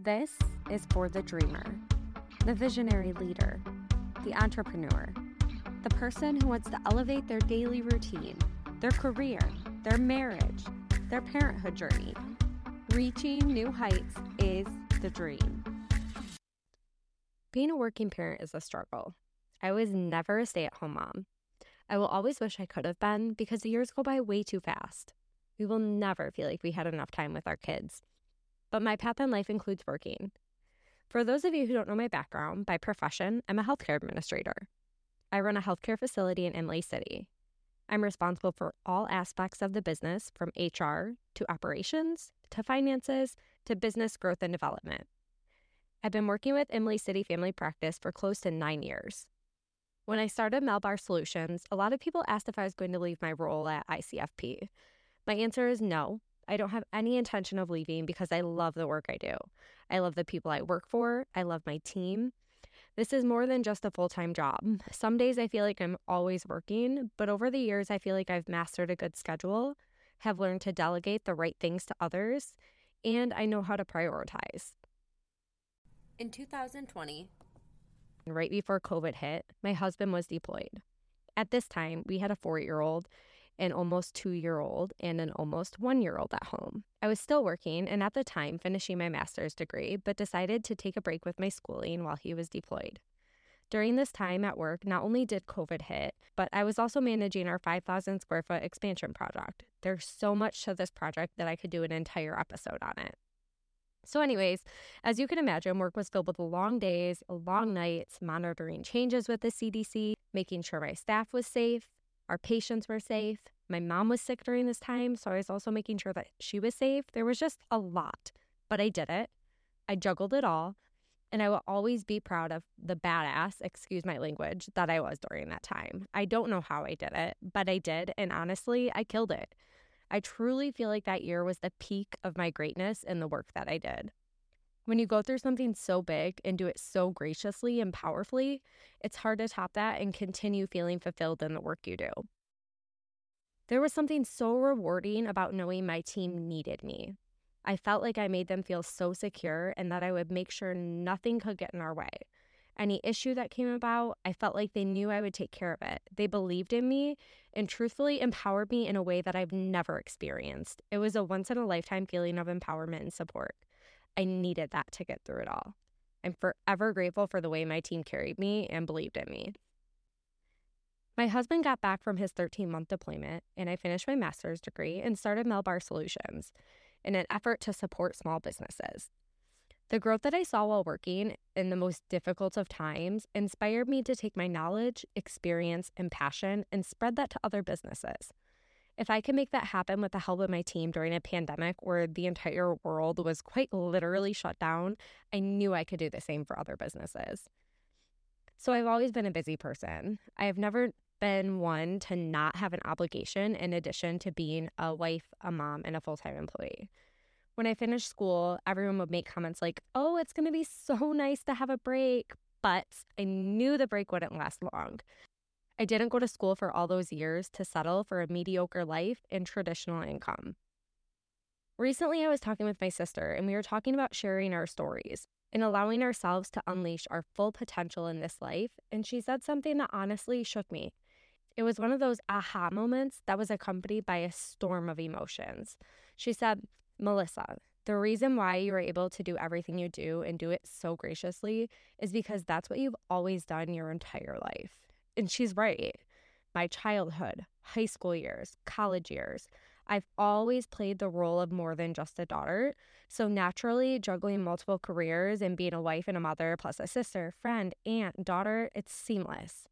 This is for the dreamer, the visionary leader, the entrepreneur, the person who wants to elevate their daily routine, their career, their marriage, their parenthood journey. Reaching new heights is the dream. Being a working parent is a struggle. I was never a stay at home mom. I will always wish I could have been because the years go by way too fast. We will never feel like we had enough time with our kids. But my path in life includes working. For those of you who don't know my background, by profession, I'm a healthcare administrator. I run a healthcare facility in Imlay City. I'm responsible for all aspects of the business from HR to operations to finances to business growth and development. I've been working with Imlay City Family Practice for close to nine years. When I started MelBarr Solutions, a lot of people asked if I was going to leave my role at ICFP. My answer is no. I don't have any intention of leaving because I love the work I do. I love the people I work for. I love my team. This is more than just a full time job. Some days I feel like I'm always working, but over the years, I feel like I've mastered a good schedule, have learned to delegate the right things to others, and I know how to prioritize. In 2020, right before COVID hit, my husband was deployed. At this time, we had a four year old an almost two year old, and an almost one year old at home. I was still working and at the time finishing my master's degree, but decided to take a break with my schooling while he was deployed. During this time at work, not only did COVID hit, but I was also managing our 5,000 square foot expansion project. There's so much to this project that I could do an entire episode on it. So, anyways, as you can imagine, work was filled with long days, long nights, monitoring changes with the CDC, making sure my staff was safe, our patients were mm-hmm. safe. My mom was sick during this time, so I was also making sure that she was safe. There was just a lot, but I did it. I juggled it all. And I will always be proud of the badass, excuse my language, that I was during that time. I don't know how I did it, but I did. And honestly, I killed it. I truly feel like that year was the peak of my greatness in the work that I did. When you go through something so big and do it so graciously and powerfully, it's hard to top that and continue feeling fulfilled in the work you do. There was something so rewarding about knowing my team needed me. I felt like I made them feel so secure and that I would make sure nothing could get in our way. Any issue that came about, I felt like they knew I would take care of it. They believed in me and truthfully empowered me in a way that I've never experienced. It was a once in a lifetime feeling of empowerment and support. I needed that to get through it all. I'm forever grateful for the way my team carried me and believed in me. My husband got back from his 13 month deployment, and I finished my master's degree and started MelBarr Solutions in an effort to support small businesses. The growth that I saw while working in the most difficult of times inspired me to take my knowledge, experience, and passion and spread that to other businesses. If I could make that happen with the help of my team during a pandemic where the entire world was quite literally shut down, I knew I could do the same for other businesses. So I've always been a busy person. I have never been one to not have an obligation in addition to being a wife, a mom, and a full time employee. When I finished school, everyone would make comments like, oh, it's going to be so nice to have a break. But I knew the break wouldn't last long. I didn't go to school for all those years to settle for a mediocre life and traditional income. Recently, I was talking with my sister, and we were talking about sharing our stories and allowing ourselves to unleash our full potential in this life. And she said something that honestly shook me. It was one of those aha moments that was accompanied by a storm of emotions. She said, Melissa, the reason why you are able to do everything you do and do it so graciously is because that's what you've always done your entire life. And she's right. My childhood, high school years, college years, I've always played the role of more than just a daughter. So naturally, juggling multiple careers and being a wife and a mother, plus a sister, friend, aunt, daughter, it's seamless.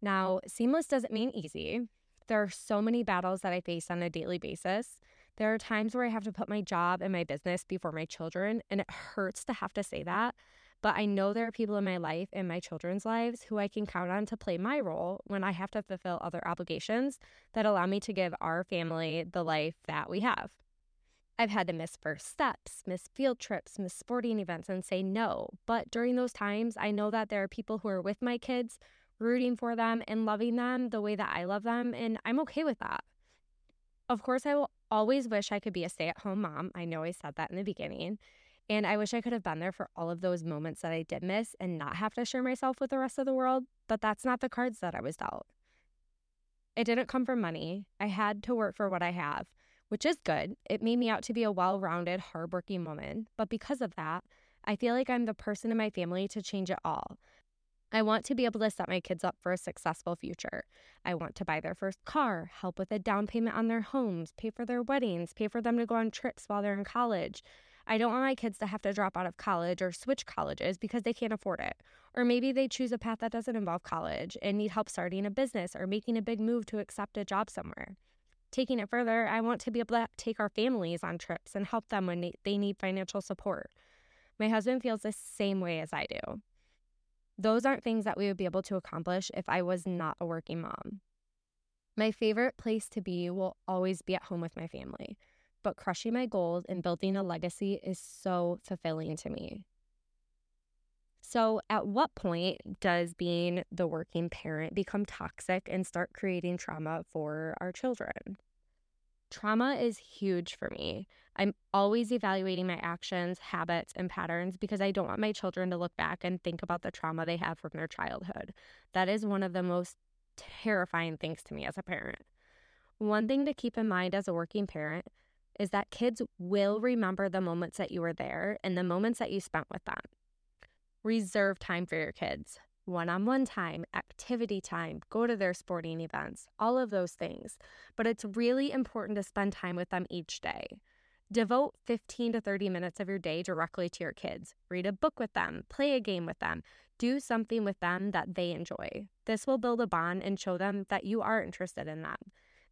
Now, seamless doesn't mean easy. There are so many battles that I face on a daily basis. There are times where I have to put my job and my business before my children, and it hurts to have to say that. But I know there are people in my life and my children's lives who I can count on to play my role when I have to fulfill other obligations that allow me to give our family the life that we have. I've had to miss first steps, miss field trips, miss sporting events, and say no. But during those times, I know that there are people who are with my kids, rooting for them and loving them the way that I love them, and I'm okay with that. Of course, I will always wish I could be a stay at home mom. I know I said that in the beginning. And I wish I could have been there for all of those moments that I did miss and not have to share myself with the rest of the world, but that's not the cards that I was dealt. It didn't come from money. I had to work for what I have, which is good. It made me out to be a well rounded, hardworking woman. But because of that, I feel like I'm the person in my family to change it all. I want to be able to set my kids up for a successful future. I want to buy their first car, help with a down payment on their homes, pay for their weddings, pay for them to go on trips while they're in college. I don't want my kids to have to drop out of college or switch colleges because they can't afford it. Or maybe they choose a path that doesn't involve college and need help starting a business or making a big move to accept a job somewhere. Taking it further, I want to be able to take our families on trips and help them when they need financial support. My husband feels the same way as I do. Those aren't things that we would be able to accomplish if I was not a working mom. My favorite place to be will always be at home with my family, but crushing my goals and building a legacy is so fulfilling to me. So, at what point does being the working parent become toxic and start creating trauma for our children? Trauma is huge for me. I'm always evaluating my actions, habits, and patterns because I don't want my children to look back and think about the trauma they have from their childhood. That is one of the most terrifying things to me as a parent. One thing to keep in mind as a working parent is that kids will remember the moments that you were there and the moments that you spent with them. Reserve time for your kids one on one time, activity time, go to their sporting events, all of those things. But it's really important to spend time with them each day. Devote 15 to 30 minutes of your day directly to your kids. Read a book with them, play a game with them, do something with them that they enjoy. This will build a bond and show them that you are interested in them.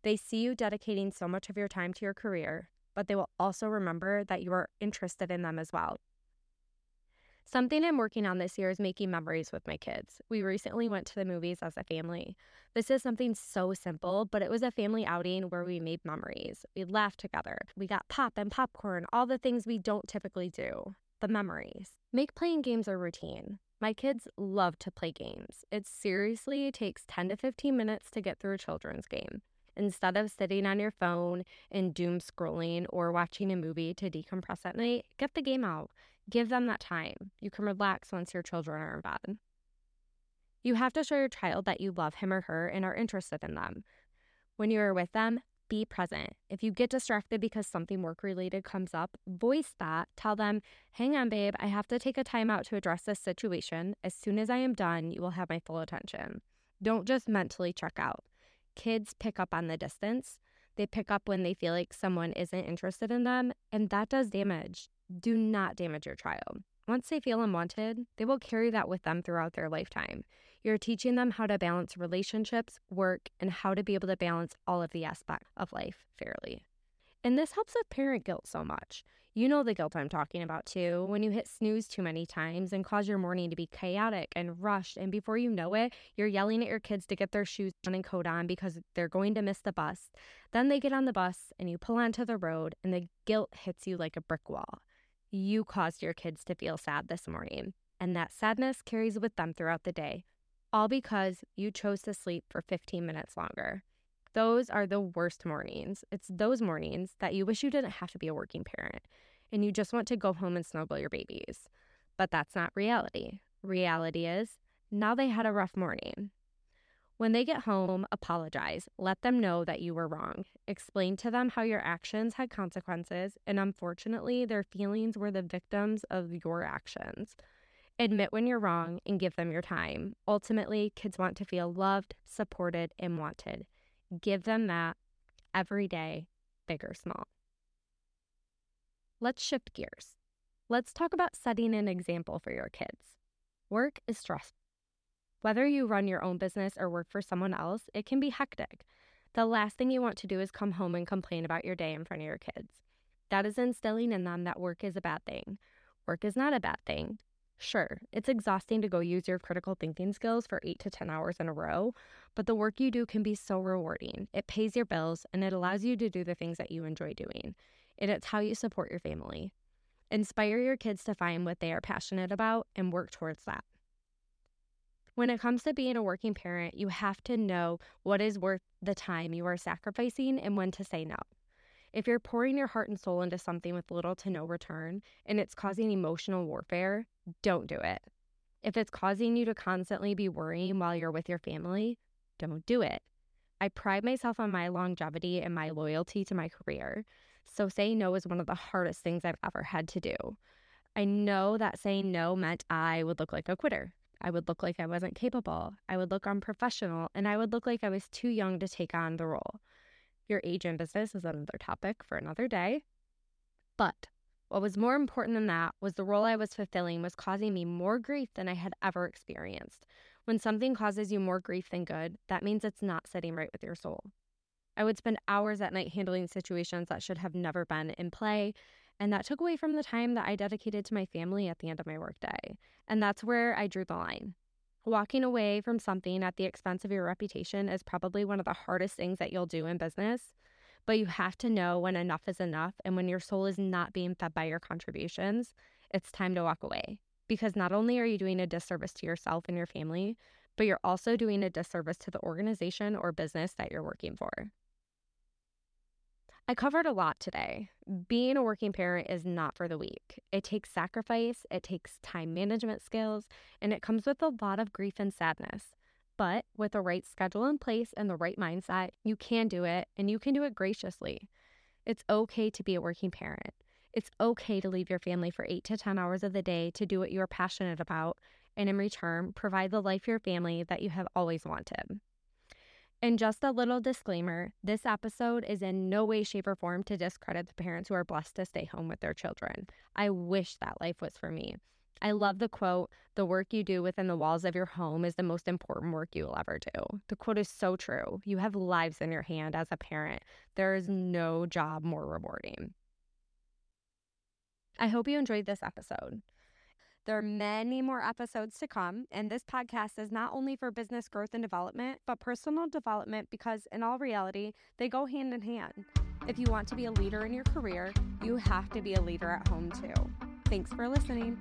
They see you dedicating so much of your time to your career, but they will also remember that you are interested in them as well. Something I'm working on this year is making memories with my kids. We recently went to the movies as a family. This is something so simple, but it was a family outing where we made memories. We laughed together. We got pop and popcorn, all the things we don't typically do. The memories. Make playing games a routine. My kids love to play games. It seriously takes 10 to 15 minutes to get through a children's game. Instead of sitting on your phone and doom scrolling or watching a movie to decompress at night, get the game out. Give them that time. You can relax once your children are in bed. You have to show your child that you love him or her and are interested in them. When you are with them, be present. If you get distracted because something work related comes up, voice that. Tell them, hang on, babe, I have to take a time out to address this situation. As soon as I am done, you will have my full attention. Don't just mentally check out. Kids pick up on the distance. They pick up when they feel like someone isn't interested in them, and that does damage do not damage your child. Once they feel unwanted, they will carry that with them throughout their lifetime. You're teaching them how to balance relationships, work, and how to be able to balance all of the aspects of life fairly. And this helps with parent guilt so much. You know the guilt I'm talking about too, when you hit snooze too many times and cause your morning to be chaotic and rushed, and before you know it, you're yelling at your kids to get their shoes on and coat on because they're going to miss the bus. Then they get on the bus and you pull onto the road, and the guilt hits you like a brick wall you caused your kids to feel sad this morning, and that sadness carries with them throughout the day, all because you chose to sleep for 15 minutes longer. Those are the worst mornings. It's those mornings that you wish you didn't have to be a working parent and you just want to go home and snuggle your babies. But that's not reality. Reality is now they had a rough morning. When they get home, apologize. Let them know that you were wrong. Explain to them how your actions had consequences, and unfortunately, their feelings were the victims of your actions. Admit when you're wrong and give them your time. Ultimately, kids want to feel loved, supported, and wanted. Give them that every day, big or small. Let's shift gears. Let's talk about setting an example for your kids. Work is stressful whether you run your own business or work for someone else, it can be hectic. The last thing you want to do is come home and complain about your day in front of your kids. That is instilling in them that work is a bad thing. Work is not a bad thing. Sure, it's exhausting to go use your critical thinking skills for eight to 10 hours in a row, but the work you do can be so rewarding. It pays your bills and it allows you to do the things that you enjoy doing. And it's how you support your family. Inspire your kids to find what they are passionate about and work towards that. When it comes to being a working parent, you have to know what is worth the time you are sacrificing and when to say no. If you're pouring your heart and soul into something with little to no return and it's causing emotional warfare, don't do it. If it's causing you to constantly be worrying while you're with your family, don't do it. I pride myself on my longevity and my loyalty to my career. So saying no is one of the hardest things I've ever had to do. I know that saying no meant I would look like a quitter. I would look like I wasn't capable. I would look unprofessional, and I would look like I was too young to take on the role. Your age in business is another topic for another day. But what was more important than that was the role I was fulfilling was causing me more grief than I had ever experienced. When something causes you more grief than good, that means it's not sitting right with your soul. I would spend hours at night handling situations that should have never been in play, and that took away from the time that I dedicated to my family at the end of my workday. And that's where I drew the line. Walking away from something at the expense of your reputation is probably one of the hardest things that you'll do in business. But you have to know when enough is enough and when your soul is not being fed by your contributions, it's time to walk away. Because not only are you doing a disservice to yourself and your family, but you're also doing a disservice to the organization or business that you're working for. I covered a lot today. Being a working parent is not for the weak. It takes sacrifice, it takes time management skills, and it comes with a lot of grief and sadness. But with the right schedule in place and the right mindset, you can do it and you can do it graciously. It's okay to be a working parent. It's okay to leave your family for eight to 10 hours of the day to do what you are passionate about, and in return, provide the life for your family that you have always wanted. And just a little disclaimer this episode is in no way, shape, or form to discredit the parents who are blessed to stay home with their children. I wish that life was for me. I love the quote, the work you do within the walls of your home is the most important work you will ever do. The quote is so true. You have lives in your hand as a parent. There is no job more rewarding. I hope you enjoyed this episode. There are many more episodes to come, and this podcast is not only for business growth and development, but personal development because, in all reality, they go hand in hand. If you want to be a leader in your career, you have to be a leader at home too. Thanks for listening.